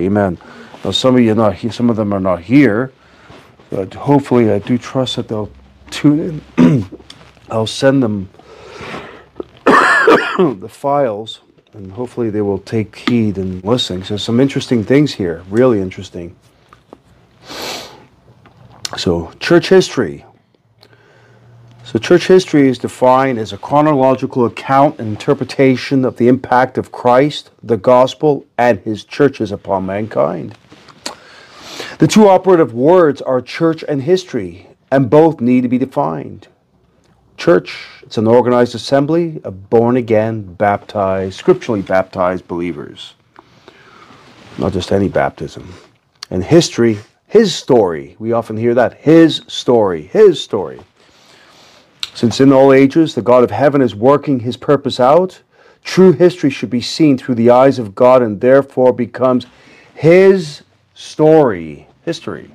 Amen. Now, some of you not here, some of them are not here, but hopefully, I do trust that they'll tune in. I'll send them the files, and hopefully, they will take heed and listen. So, some interesting things here, really interesting. So, church history. So, church history is defined as a chronological account and interpretation of the impact of Christ, the gospel, and his churches upon mankind. The two operative words are church and history, and both need to be defined. Church, it's an organized assembly of born again, baptized, scripturally baptized believers. Not just any baptism. And history, his story. We often hear that. His story. His story. Since in all ages the God of heaven is working his purpose out, true history should be seen through the eyes of God and therefore becomes his story. History.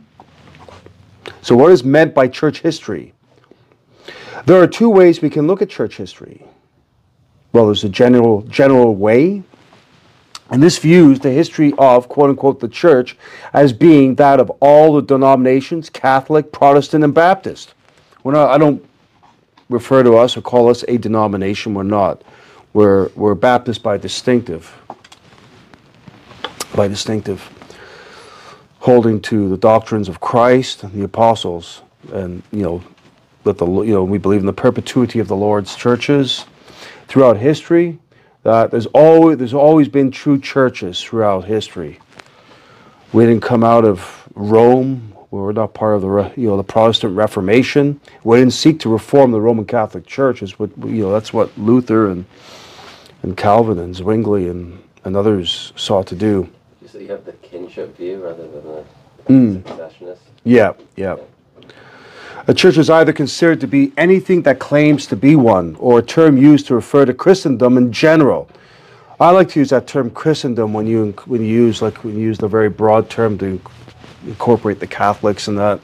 So, what is meant by church history? There are two ways we can look at church history. Well, there's a general general way, and this views the history of quote unquote the church as being that of all the denominations, Catholic, Protestant, and Baptist. Not, I don't refer to us or call us a denomination. We're not. We're, we're Baptist by distinctive. By distinctive. Holding to the doctrines of Christ and the apostles. And, you know, that the, you know, we believe in the perpetuity of the Lord's churches throughout history. That there's always, there's always been true churches throughout history. We didn't come out of Rome we were not part of the you know the Protestant Reformation. We didn't seek to reform the Roman Catholic Church. Is what you know that's what Luther and and Calvin and Zwingli and, and others sought to do. So you have the kinship view rather than the Mm. successionist. Yeah, yeah. A church is either considered to be anything that claims to be one, or a term used to refer to Christendom in general. I like to use that term Christendom when you when you use like when you use the very broad term to incorporate the Catholics and that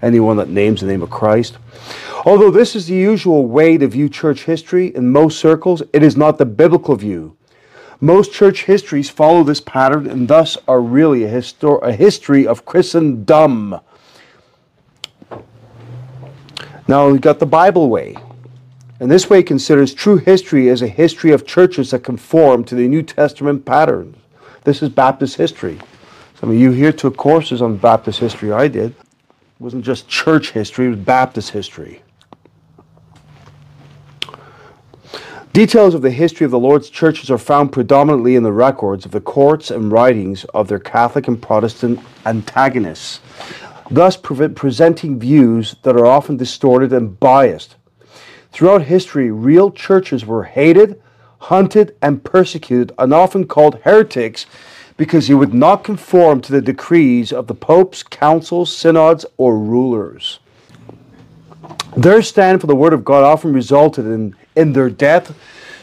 anyone that names the name of Christ. Although this is the usual way to view church history in most circles, it is not the biblical view. Most church histories follow this pattern and thus are really a, histor- a history of Christendom. Now we've got the Bible way. And this way considers true history as a history of churches that conform to the New Testament patterns. This is Baptist history. Some of you here took courses on Baptist history. I did. It wasn't just church history, it was Baptist history. Details of the history of the Lord's churches are found predominantly in the records of the courts and writings of their Catholic and Protestant antagonists, thus pre- presenting views that are often distorted and biased. Throughout history, real churches were hated, hunted, and persecuted, and often called heretics because they would not conform to the decrees of the popes, councils, synods, or rulers. Their stand for the Word of God often resulted in, in their death,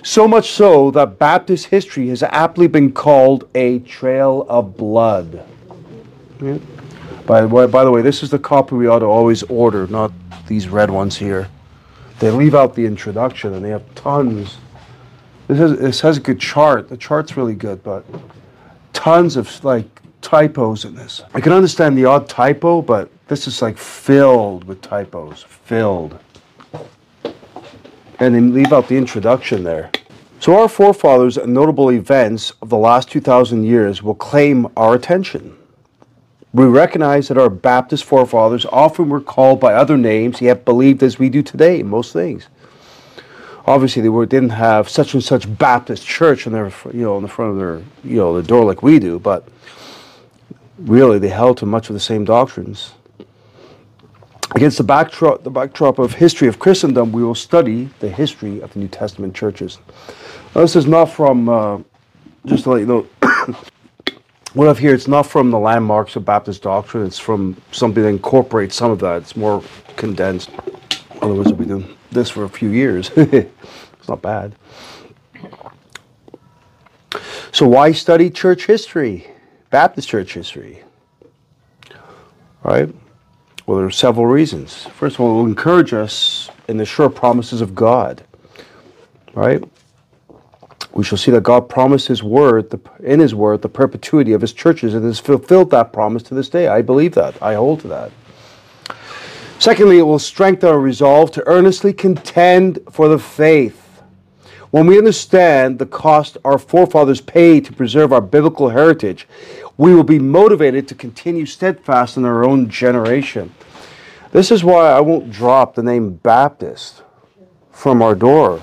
so much so that Baptist history has aptly been called a trail of blood. Yeah. By, by the way, this is the copy we ought to always order, not these red ones here. They leave out the introduction and they have tons. This has, this has a good chart. The chart's really good, but tons of like typos in this. I can understand the odd typo, but this is like filled with typos, filled. And they leave out the introduction there. So our forefathers and notable events of the last 2,000 years will claim our attention. We recognize that our Baptist forefathers often were called by other names, yet believed as we do today in most things obviously they were, didn't have such and such Baptist church in their, you know, in the front of their, you know, the door like we do, but really they held to much of the same doctrines. Against the backdrop, the backdrop of history of Christendom, we will study the history of the New Testament churches. Now, this is not from, uh, just to let you know, what I've here, it's not from the landmarks of Baptist doctrine. It's from something that incorporates some of that. It's more condensed. Otherwise, we'll be doing this for a few years. it's not bad. So, why study church history, Baptist church history? All right. Well, there are several reasons. First of all, it will encourage us in the sure promises of God. Right? We shall see that God promised His word, the, in His word, the perpetuity of His churches, and has fulfilled that promise to this day. I believe that. I hold to that. Secondly, it will strengthen our resolve to earnestly contend for the faith. When we understand the cost our forefathers paid to preserve our biblical heritage, we will be motivated to continue steadfast in our own generation. This is why I won't drop the name Baptist from our door.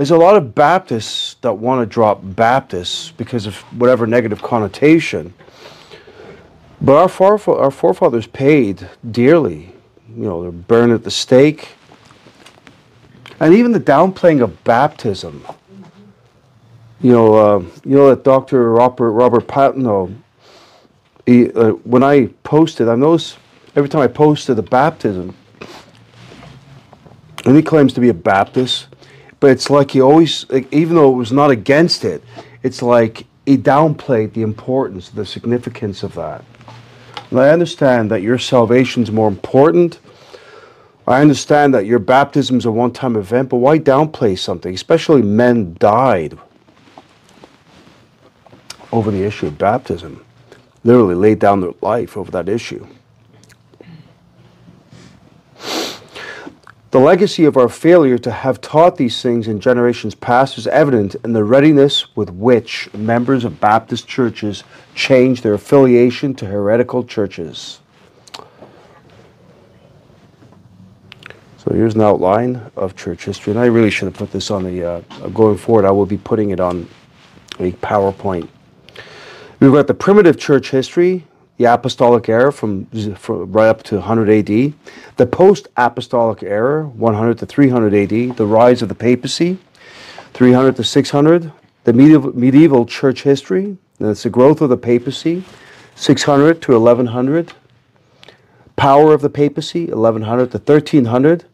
There's a lot of Baptists that want to drop Baptists because of whatever negative connotation. But our, foref- our forefathers paid dearly. You know, they're burned at the stake. And even the downplaying of baptism. You know, uh, you know that Dr. Robert Robert Patton. He, uh, when I posted, I noticed every time I posted the baptism, and he claims to be a Baptist, but it's like he always, like, even though it was not against it, it's like he downplayed the importance, the significance of that. And I understand that your salvation is more important. I understand that your baptism is a one time event, but why downplay something? Especially men died over the issue of baptism, literally laid down their life over that issue. The legacy of our failure to have taught these things in generations past is evident in the readiness with which members of Baptist churches change their affiliation to heretical churches. So here's an outline of church history, and I really should have put this on the, uh, going forward, I will be putting it on a PowerPoint. We've got the primitive church history, the apostolic era from, from right up to 100 AD, the post-apostolic era 100 to 300 AD, the rise of the papacy 300 to 600, the medieval, medieval church history, that's the growth of the papacy 600 to 1100, power of the papacy 1100 to 1300,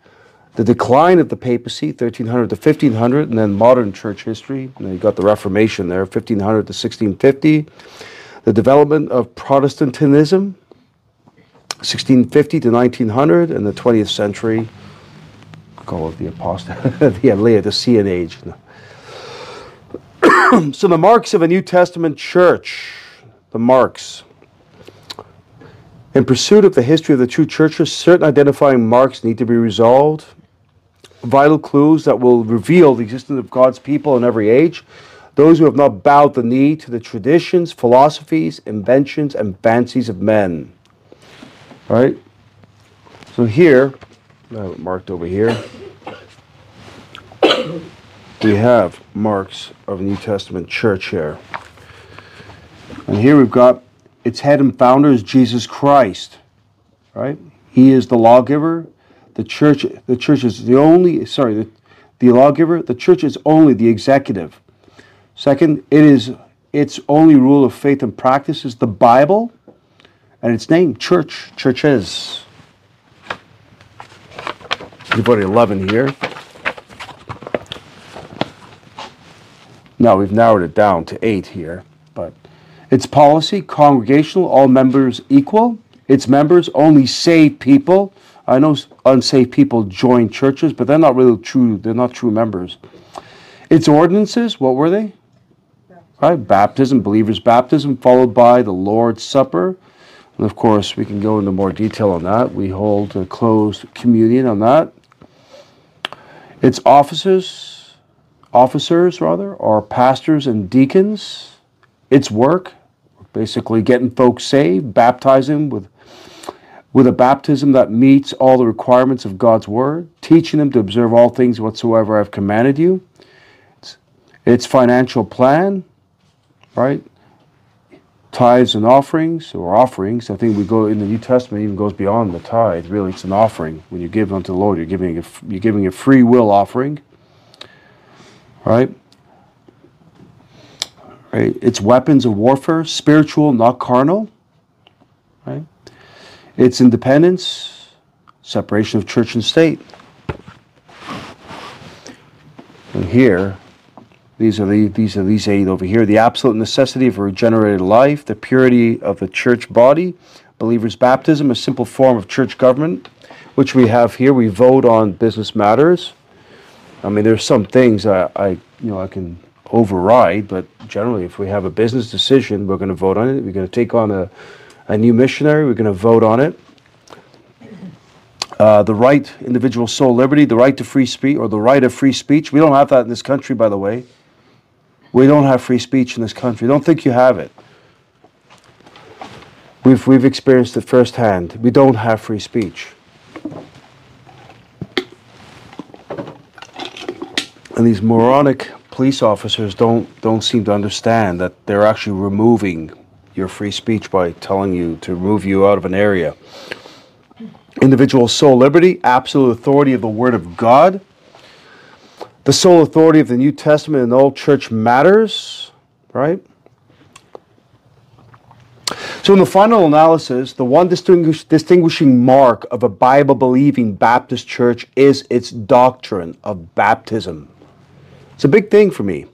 the decline of the papacy 1300 to 1500, and then modern church history. And you got the Reformation there 1500 to 1650 the development of Protestantism, 1650 to 1900, and the 20th century, call it the apostate, the Laodicean age. so the marks of a New Testament church, the marks. In pursuit of the history of the true churches, certain identifying marks need to be resolved. Vital clues that will reveal the existence of God's people in every age those who have not bowed the knee to the traditions, philosophies, inventions, and fancies of men. All right? So here, I have it marked over here, we have marks of New Testament church here. And here we've got its head and founder is Jesus Christ. Right? He is the lawgiver. The church the church is the only sorry, the, the lawgiver, the church is only the executive. Second, it is its only rule of faith and practice is the Bible and its name, church, churches. You've got 11 here. Now we've narrowed it down to eight here, but its policy, congregational, all members equal. Its members only saved people. I know unsaved people join churches, but they're not really true. They're not true members. Its ordinances, what were they? Right? Baptism, believer's baptism, followed by the Lord's Supper. And of course, we can go into more detail on that. We hold a closed communion on that. Its officers, officers rather, are pastors and deacons. Its work, basically getting folks saved, baptizing with with a baptism that meets all the requirements of God's word, teaching them to observe all things whatsoever I've commanded you. Its, its financial plan, right? Tithes and offerings, or offerings. I think we go in the New Testament even goes beyond the tithe. Really, it's an offering. When you give unto the Lord, you're giving a, you're giving a free will offering, right? Right. It's weapons of warfare, spiritual, not carnal. Right. It's independence, separation of church and state. And here, these are the, these are these eight over here. The absolute necessity of a regenerated life, the purity of the church body, believers' baptism, a simple form of church government, which we have here. We vote on business matters. I mean, there's some things I, I you know, I can override, but generally, if we have a business decision, we're going to vote on it. We're going to take on a, a new missionary, we're going to vote on it. Uh, the right, individual soul liberty, the right to free speech, or the right of free speech. We don't have that in this country, by the way. We don't have free speech in this country. Don't think you have it. We've, we've experienced it firsthand. We don't have free speech. And these moronic police officers don't, don't seem to understand that they're actually removing your free speech by telling you to remove you out of an area. Individual soul liberty, absolute authority of the Word of God. The sole authority of the New Testament and the Old Church matters, right? So, in the final analysis, the one distinguish, distinguishing mark of a Bible believing Baptist church is its doctrine of baptism. It's a big thing for me.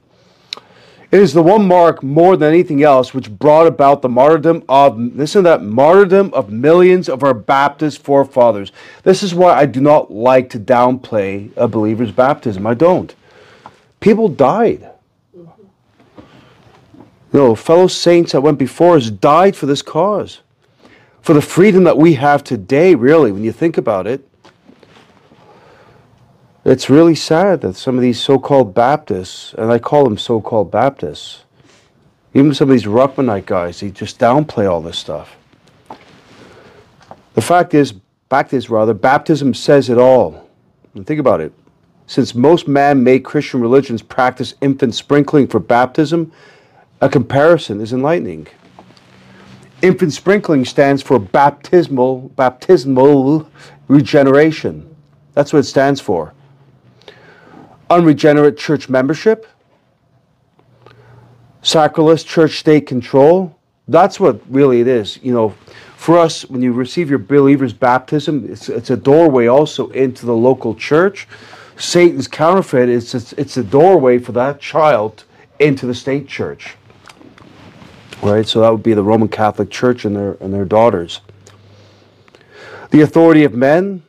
It is the one mark more than anything else which brought about the martyrdom of, listen to that, martyrdom of millions of our Baptist forefathers. This is why I do not like to downplay a believer's baptism. I don't. People died. You know, fellow saints that went before us died for this cause. For the freedom that we have today, really, when you think about it. It's really sad that some of these so called Baptists, and I call them so called Baptists, even some of these Ruckmanite guys, they just downplay all this stuff. The fact is, fact is rather, baptism says it all. And think about it. Since most man made Christian religions practice infant sprinkling for baptism, a comparison is enlightening. Infant sprinkling stands for baptismal, baptismal regeneration. That's what it stands for unregenerate church membership, sacralist church state control. That's what really it is. You know, for us, when you receive your believer's baptism, it's, it's a doorway also into the local church. Satan's counterfeit is it's, it's a doorway for that child into the state church. Right? So that would be the Roman Catholic Church and their and their daughters. The authority of men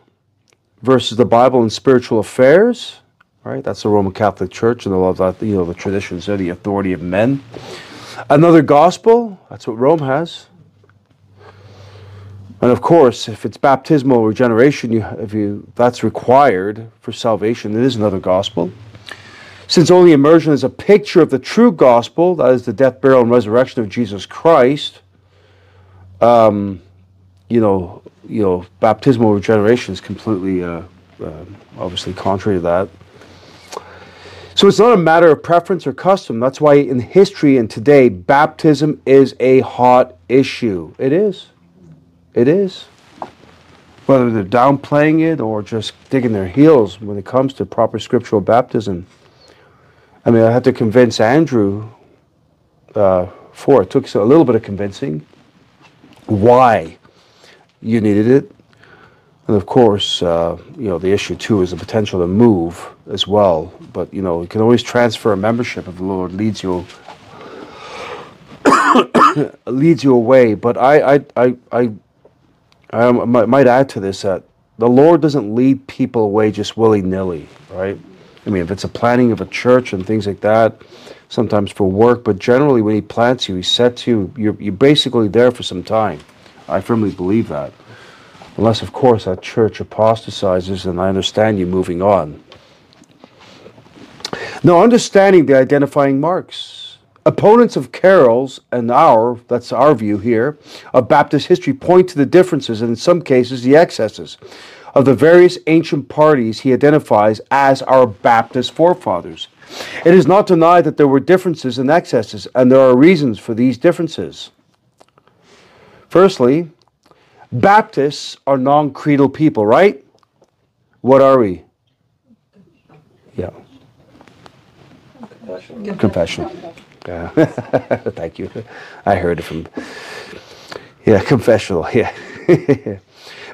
versus the Bible in spiritual affairs right? That's the Roman Catholic Church, and they love that, you know, the traditions there, the authority of men. Another gospel, that's what Rome has. And of course, if it's baptismal regeneration, you, if you that's required for salvation, it is another gospel. Since only immersion is a picture of the true gospel, that is the death, burial, and resurrection of Jesus Christ, um, you know, you know, baptismal regeneration is completely, uh, uh, obviously, contrary to that. So it's not a matter of preference or custom. That's why in history and today, baptism is a hot issue. It is. It is. Whether they're downplaying it or just digging their heels when it comes to proper scriptural baptism. I mean, I had to convince Andrew uh, for it. took a little bit of convincing why you needed it. And of course, uh, you know, the issue too is the potential to move as well. But, you know, you can always transfer a membership if the Lord leads you leads you away. But I, I, I, I, I might add to this that the Lord doesn't lead people away just willy nilly, right? I mean, if it's a planning of a church and things like that, sometimes for work, but generally when He plants you, He sets you, you're, you're basically there for some time. I firmly believe that. Unless, of course, that church apostatizes, and I understand you moving on. Now, understanding the identifying marks. Opponents of Carroll's and our, that's our view here, of Baptist history point to the differences and in some cases the excesses of the various ancient parties he identifies as our Baptist forefathers. It is not denied that there were differences and excesses, and there are reasons for these differences. Firstly, Baptists are non creedal people, right? What are we? Yeah. Confessional. Confessional. Yeah. Thank you. I heard it from. Yeah, confessional. Yeah.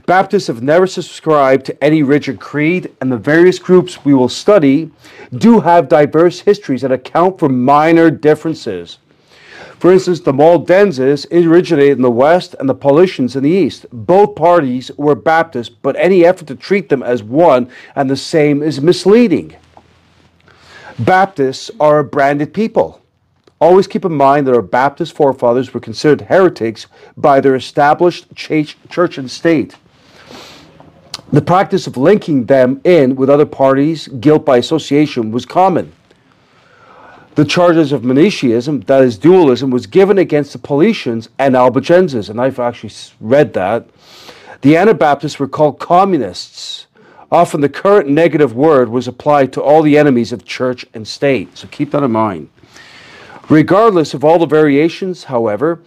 Baptists have never subscribed to any rigid creed, and the various groups we will study do have diverse histories that account for minor differences. For instance, the Waldenses originated in the West and the Paulicians in the East. Both parties were Baptist, but any effort to treat them as one and the same is misleading. Baptists are a branded people. Always keep in mind that our Baptist forefathers were considered heretics by their established church and state. The practice of linking them in with other parties, guilt by association, was common. The charges of Montanism, that is dualism, was given against the Paulicians and Albigenses, and I've actually read that. The Anabaptists were called communists. Often the current negative word was applied to all the enemies of church and state, so keep that in mind. Regardless of all the variations, however,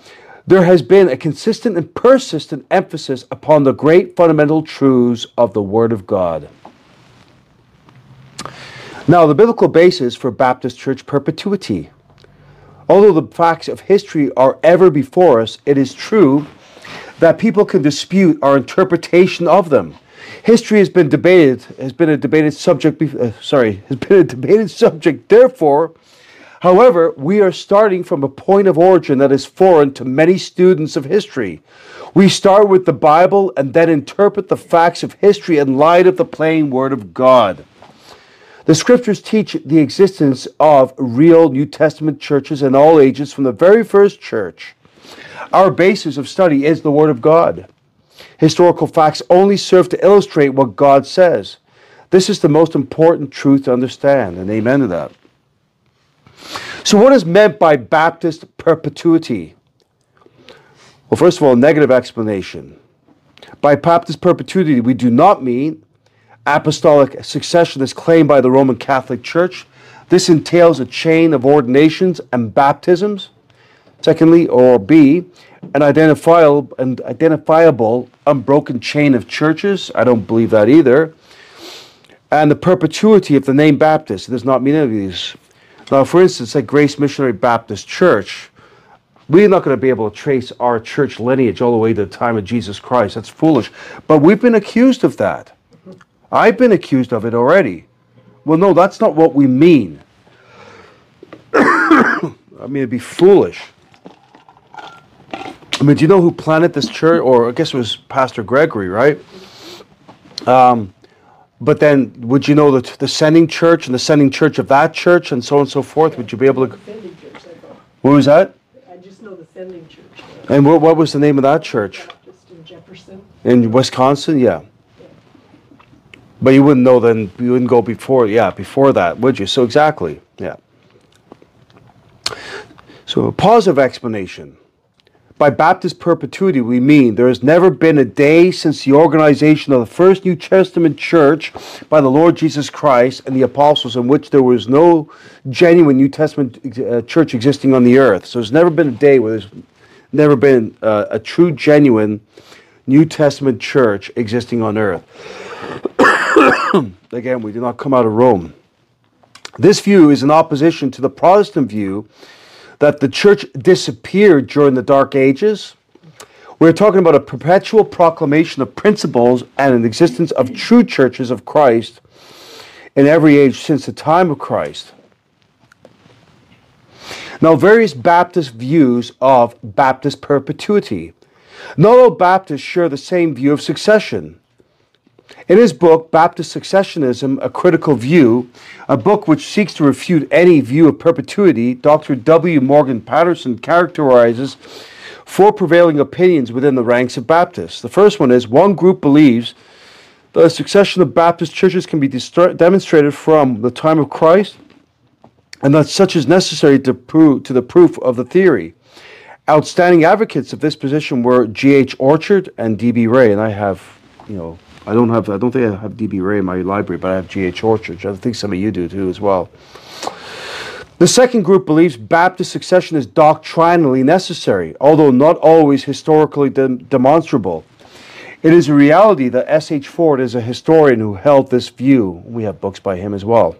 there has been a consistent and persistent emphasis upon the great fundamental truths of the Word of God. Now, the biblical basis for Baptist church perpetuity. Although the facts of history are ever before us, it is true that people can dispute our interpretation of them. History has been debated, has been a debated subject. Uh, sorry, has been a debated subject. Therefore, however, we are starting from a point of origin that is foreign to many students of history. We start with the Bible and then interpret the facts of history in light of the plain Word of God. The scriptures teach the existence of real New Testament churches in all ages from the very first church. Our basis of study is the Word of God. Historical facts only serve to illustrate what God says. This is the most important truth to understand, and amen to that. So, what is meant by Baptist perpetuity? Well, first of all, negative explanation. By Baptist perpetuity, we do not mean apostolic succession is claimed by the Roman Catholic Church. This entails a chain of ordinations and baptisms. Secondly, or B, an identifiable, an identifiable unbroken chain of churches. I don't believe that either. And the perpetuity of the name Baptist. Does not mean any of these. Now, for instance, at Grace Missionary Baptist Church, we're not going to be able to trace our church lineage all the way to the time of Jesus Christ. That's foolish. But we've been accused of that. I've been accused of it already. Well, no, that's not what we mean. I mean, it'd be foolish. I mean, do you know who planted this church? Or I guess it was Pastor Gregory, right? Um, but then, would you know the, the sending church and the sending church of that church and so on and so forth? Would you be able to? Church, What was that? I just know the sending church. And what, what was the name of that church? Just in Jefferson. In Wisconsin? Yeah. But you wouldn't know then, you wouldn't go before, yeah, before that, would you? So exactly, yeah. So a positive explanation. By Baptist perpetuity, we mean there has never been a day since the organization of the first New Testament church by the Lord Jesus Christ and the apostles in which there was no genuine New Testament uh, church existing on the earth. So there's never been a day where there's never been uh, a true, genuine New Testament church existing on earth. Again, we do not come out of Rome. This view is in opposition to the Protestant view that the church disappeared during the Dark Ages. We're talking about a perpetual proclamation of principles and an existence of true churches of Christ in every age since the time of Christ. Now, various Baptist views of Baptist perpetuity. Not all Baptists share the same view of succession. In his book, Baptist Successionism A Critical View, a book which seeks to refute any view of perpetuity, Dr. W. Morgan Patterson characterizes four prevailing opinions within the ranks of Baptists. The first one is one group believes the succession of Baptist churches can be demonstrated from the time of Christ, and that such is necessary to, prove, to the proof of the theory. Outstanding advocates of this position were G.H. Orchard and D.B. Ray, and I have, you know, I don't have. I don't think I have DB Ray in my library, but I have G.H. Orchard. I think some of you do too as well. The second group believes Baptist succession is doctrinally necessary, although not always historically de- demonstrable. It is a reality that S.H. Ford is a historian who held this view. We have books by him as well.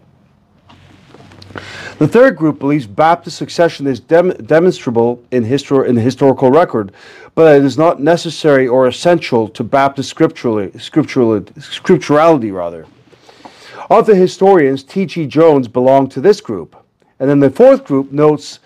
The third group believes Baptist succession is dem- demonstrable in, histor- in the historical record, but it is not necessary or essential to Baptist scripturally, scripturally, scripturality. Rather, other historians, T.G. Jones, belong to this group, and then the fourth group notes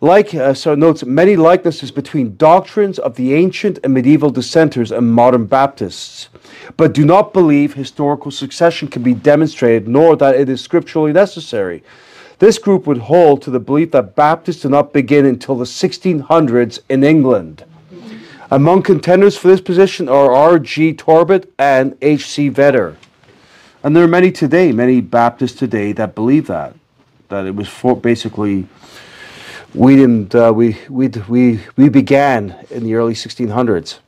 like uh, so notes many likenesses between doctrines of the ancient and medieval dissenters and modern Baptists, but do not believe historical succession can be demonstrated, nor that it is scripturally necessary. This group would hold to the belief that Baptists did not begin until the 1600s in England. Among contenders for this position are R.G. Torbet and H.C. Vedder. And there are many today, many Baptists today that believe that, that it was for basically we didn't uh, we, we we we began in the early 1600s.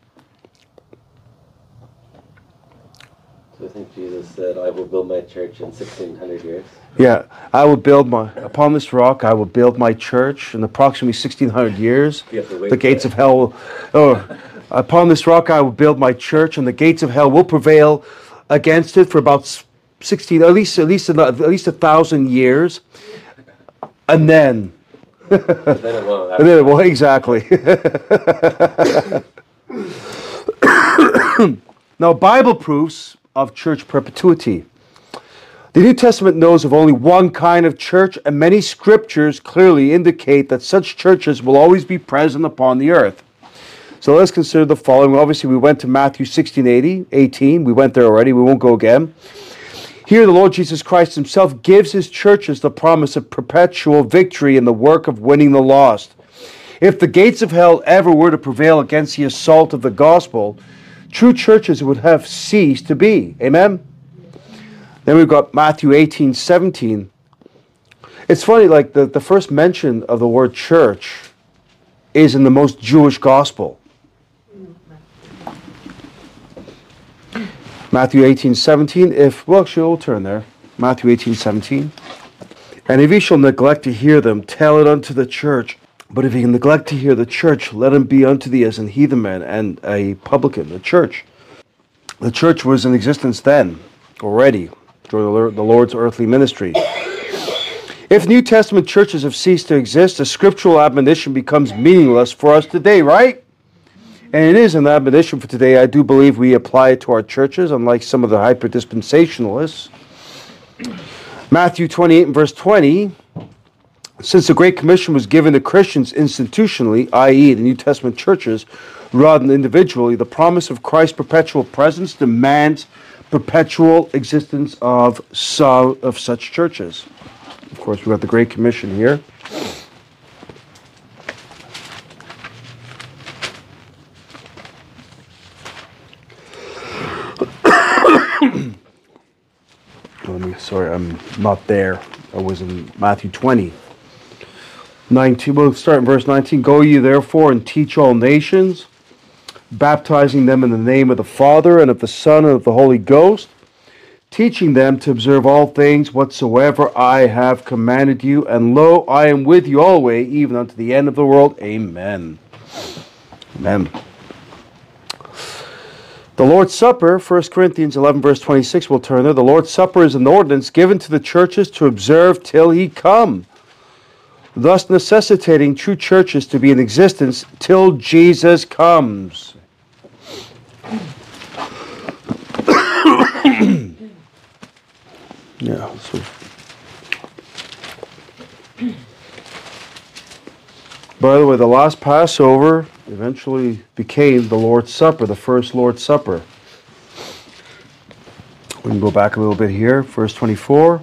I think Jesus said, I will build my church in 1600 years. Yeah, I will build my upon this rock. I will build my church in approximately 1600 years. You have to wait The gates of hell. Will, oh, upon this rock I will build my church, and the gates of hell will prevail against it for about s- 16, at least at least at least a thousand years, and then then it won't. And then, well, exactly. now, Bible proofs of church perpetuity. The New Testament knows of only one kind of church, and many scriptures clearly indicate that such churches will always be present upon the earth. So let's consider the following. Obviously, we went to Matthew 16, 80, 18. We went there already. We won't go again. Here, the Lord Jesus Christ Himself gives His churches the promise of perpetual victory in the work of winning the lost. If the gates of hell ever were to prevail against the assault of the gospel, true churches would have ceased to be. Amen? Then we've got Matthew 18, 17. It's funny, like the, the first mention of the word church is in the most Jewish gospel. Matthew 18, 17. If, well, actually, we'll turn there. Matthew 18, 17. And if ye shall neglect to hear them, tell it unto the church. But if he neglect to hear the church, let him be unto thee as an heathen man and a publican, the church. The church was in existence then, already, during the Lord's earthly ministry. If New Testament churches have ceased to exist, the scriptural admonition becomes meaningless for us today, right? And it is an admonition for today. I do believe we apply it to our churches, unlike some of the hyper dispensationalists. Matthew 28 and verse 20 since the Great Commission was given to Christians institutionally, i.e., the New Testament churches, rather than individually, the promise of Christ's perpetual presence demands perpetual existence of, of such churches. Of course, we have got the Great Commission here. Sorry, I'm not there. I was in Matthew 20. 19, we'll start in verse 19. Go ye therefore and teach all nations, baptizing them in the name of the Father and of the Son and of the Holy Ghost, teaching them to observe all things whatsoever I have commanded you. And lo, I am with you always, even unto the end of the world. Amen. Amen. The Lord's Supper, 1 Corinthians 11, verse 26, we'll turn there. The Lord's Supper is an ordinance given to the churches to observe till he come thus necessitating true churches to be in existence till Jesus comes. yeah. So. By the way, the last Passover eventually became the Lord's Supper, the first Lord's Supper. We can go back a little bit here, verse 24.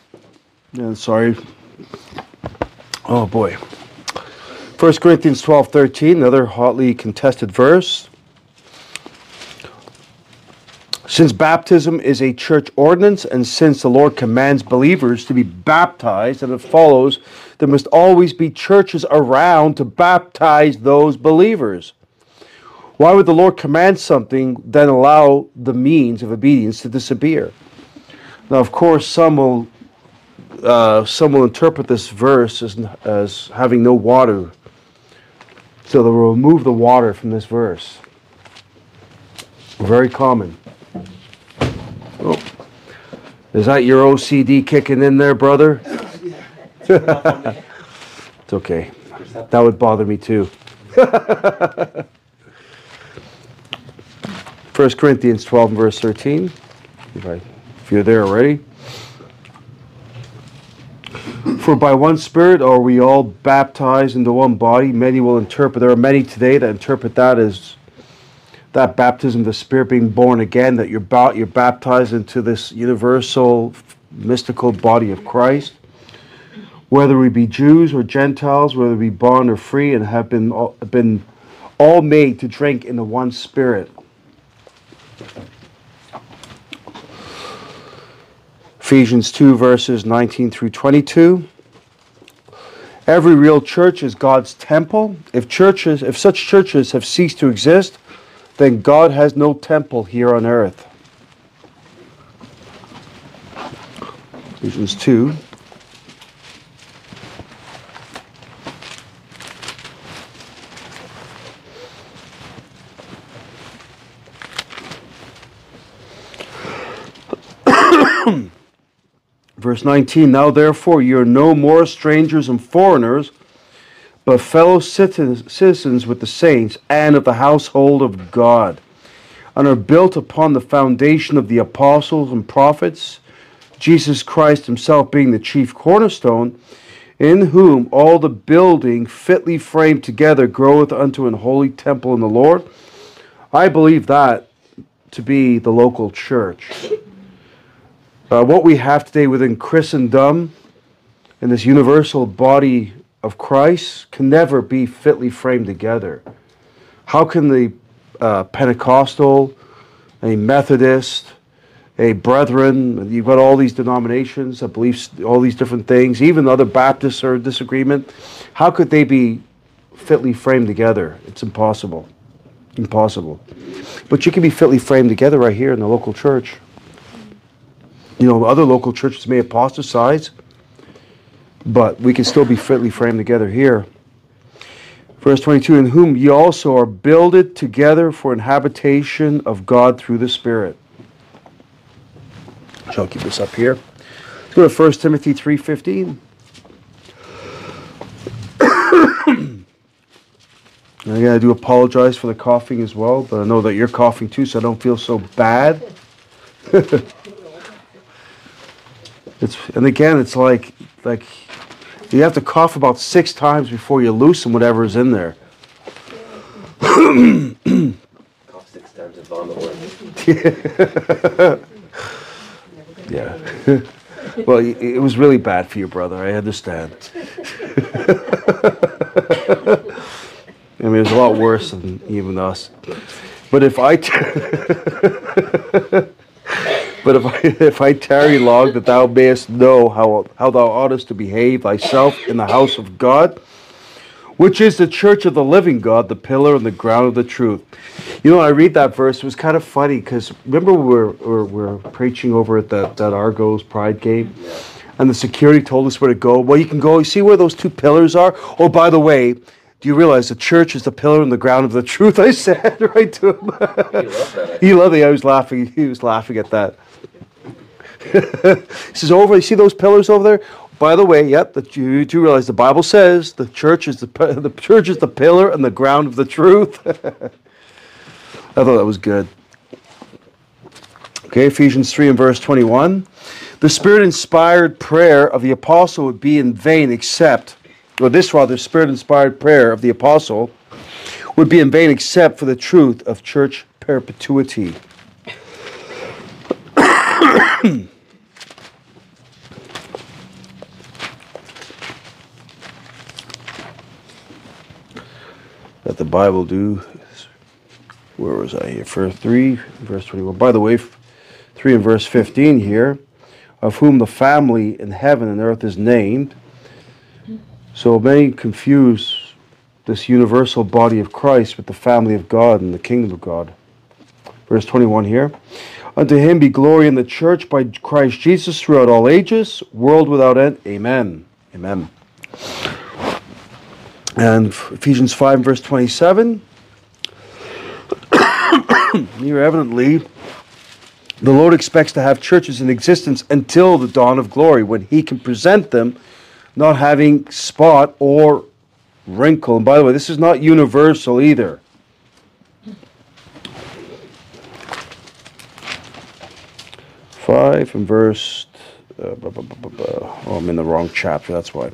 Yeah, sorry. Oh boy. 1 Corinthians 12 13, another hotly contested verse. Since baptism is a church ordinance, and since the Lord commands believers to be baptized, and it follows there must always be churches around to baptize those believers. Why would the Lord command something, then allow the means of obedience to disappear? Now, of course, some will uh, some will interpret this verse as, as having no water. So they'll remove the water from this verse. Very common. Oh. Is that your OCD kicking in there, brother? It's okay. That would bother me too. 1 Corinthians 12 verse 13. If, I, if you're there already. For by one Spirit are we all baptized into one body. Many will interpret, there are many today that interpret that as that baptism the Spirit being born again, that you're, ba- you're baptized into this universal, mystical body of Christ. Whether we be Jews or Gentiles, whether we be bond or free, and have been all, been all made to drink in the one Spirit. Ephesians 2, verses 19 through 22. Every real church is God's temple. If churches, if such churches have ceased to exist, then God has no temple here on earth. Ephesians 2. Verse 19 Now therefore you are no more strangers and foreigners, but fellow citizens with the saints and of the household of God, and are built upon the foundation of the apostles and prophets, Jesus Christ himself being the chief cornerstone, in whom all the building fitly framed together groweth unto an holy temple in the Lord. I believe that to be the local church. Uh, what we have today within Christendom in this universal body of Christ can never be fitly framed together. How can the uh, Pentecostal, a Methodist, a Brethren, you've got all these denominations that all these different things, even the other Baptists are in disagreement. How could they be fitly framed together? It's impossible. Impossible. But you can be fitly framed together right here in the local church. You know, other local churches may apostatize, but we can still be fitly framed together here. Verse 22 In whom ye also are builded together for an habitation of God through the Spirit. Shall keep this up here. Let's go to 1 Timothy 3.15. I gotta do apologize for the coughing as well, but I know that you're coughing too, so I don't feel so bad. It's and again, it's like like you have to cough about six times before you loosen whatever is in there. Cough six times and vomit once. Yeah. well, it it was really bad for your brother. I understand. I mean, it was a lot worse than even us. But if I, t- but if I, if I tarry long, that thou mayest know how how thou oughtest to behave thyself in the house of God, which is the church of the living God, the pillar and the ground of the truth. You know, I read that verse. It was kind of funny because remember we were, we were, we were preaching over at that that Argos Pride game, and the security told us where to go. Well, you can go. You see where those two pillars are. Oh, by the way. Do you realize the church is the pillar and the ground of the truth? I said right to him. He loved that. He loved it. I was laughing. He was laughing at that. He says, "Over, you see those pillars over there? By the way, yep. The, you do realize the Bible says the church is the the church is the pillar and the ground of the truth." I thought that was good. Okay, Ephesians three and verse twenty-one. The Spirit-inspired prayer of the apostle would be in vain, except, or this rather, Spirit-inspired prayer of the apostle would be in vain, except for the truth of church perpetuity. that the Bible do. Where was I here? For 3, verse 21. By the way, 3 and verse 15 here, of whom the family in heaven and earth is named. So many confuse this universal body of Christ with the family of God and the kingdom of God. Verse 21 here. Unto him be glory in the church by Christ Jesus throughout all ages, world without end. Amen. Amen. And Ephesians 5 verse 27. Here evidently the Lord expects to have churches in existence until the dawn of glory when he can present them not having spot or wrinkle. And by the way, this is not universal either. Five and verse. Uh, oh, I'm in the wrong chapter. That's why.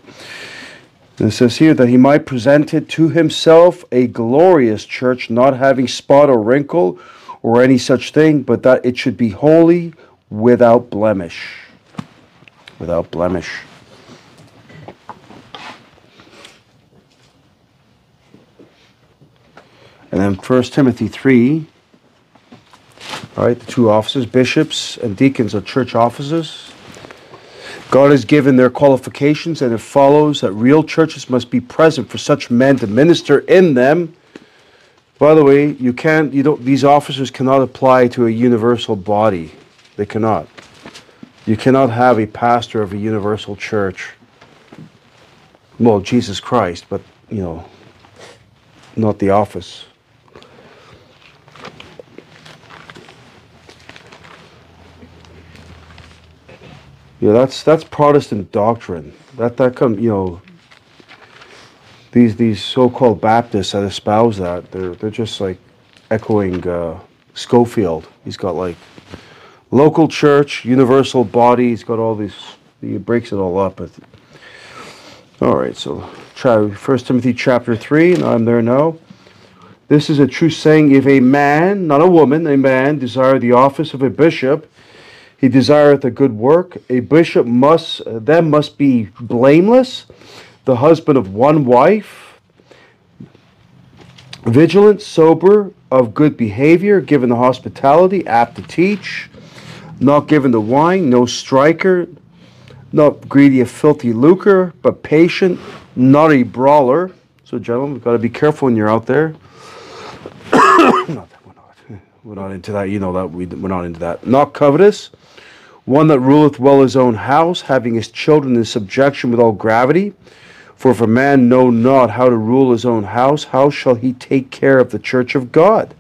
It says here that he might present it to himself a glorious church, not having spot or wrinkle or any such thing, but that it should be holy without blemish. Without blemish. And then 1 Timothy 3, right, the two offices, bishops and deacons are church offices. God has given their qualifications, and it follows that real churches must be present for such men to minister in them. By the way, you can't, you don't, these officers cannot apply to a universal body. They cannot. You cannot have a pastor of a universal church. Well, Jesus Christ, but, you know, not the office. Yeah, that's that's Protestant doctrine. That that come, you know, these these so-called Baptists that espouse that they're they're just like echoing uh, Scofield. He's got like local church, universal body. He's got all these. He breaks it all up. But all right, so try First Timothy chapter three, and I'm there now. This is a true saying: If a man, not a woman, a man desire the office of a bishop, he desireth a good work. A bishop must uh, then must be blameless, the husband of one wife, vigilant, sober, of good behavior, given the hospitality, apt to teach, not given to wine, no striker, not greedy of filthy lucre, but patient, not a brawler. So, gentlemen, we've got to be careful when you're out there. not that we're not. We're not into that. You know that we, we're not into that. Not covetous, one that ruleth well his own house, having his children in subjection with all gravity. For if a man know not how to rule his own house, how shall he take care of the church of God?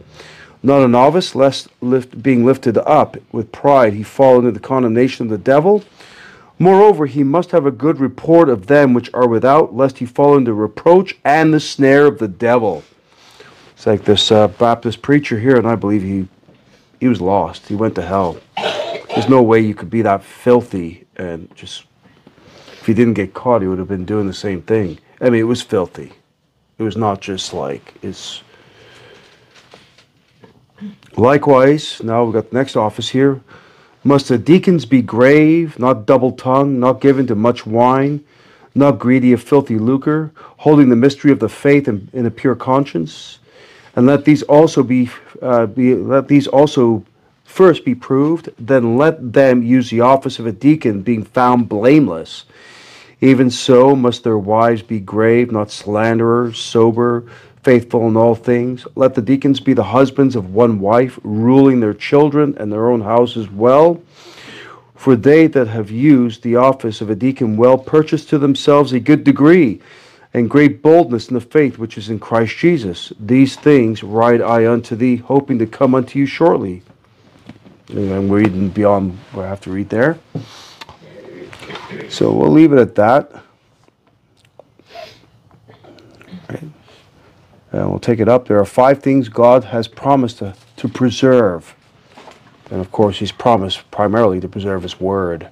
Not a novice, lest lift, being lifted up with pride he fall into the condemnation of the devil. Moreover, he must have a good report of them which are without, lest he fall into reproach and the snare of the devil. It's like this uh, Baptist preacher here, and I believe he he was lost. He went to hell. There's no way you could be that filthy and just if he didn't get caught, he would have been doing the same thing. I mean, it was filthy. It was not just like it's. Likewise, now we've got the next office here. Must the deacons be grave, not double tongued, not given to much wine, not greedy of filthy lucre, holding the mystery of the faith in, in a pure conscience? And let these also be, uh, be let these also first be proved, then let them use the office of a deacon, being found blameless. Even so must their wives be grave, not slanderers, sober, faithful in all things. Let the deacons be the husbands of one wife, ruling their children and their own houses well. For they that have used the office of a deacon well purchase to themselves a good degree and great boldness in the faith which is in Christ Jesus. These things write I unto thee, hoping to come unto you shortly. And I'm reading beyond what I have to read there. So we'll leave it at that. Right. And we'll take it up. There are five things God has promised to, to preserve. And of course, He's promised primarily to preserve His Word.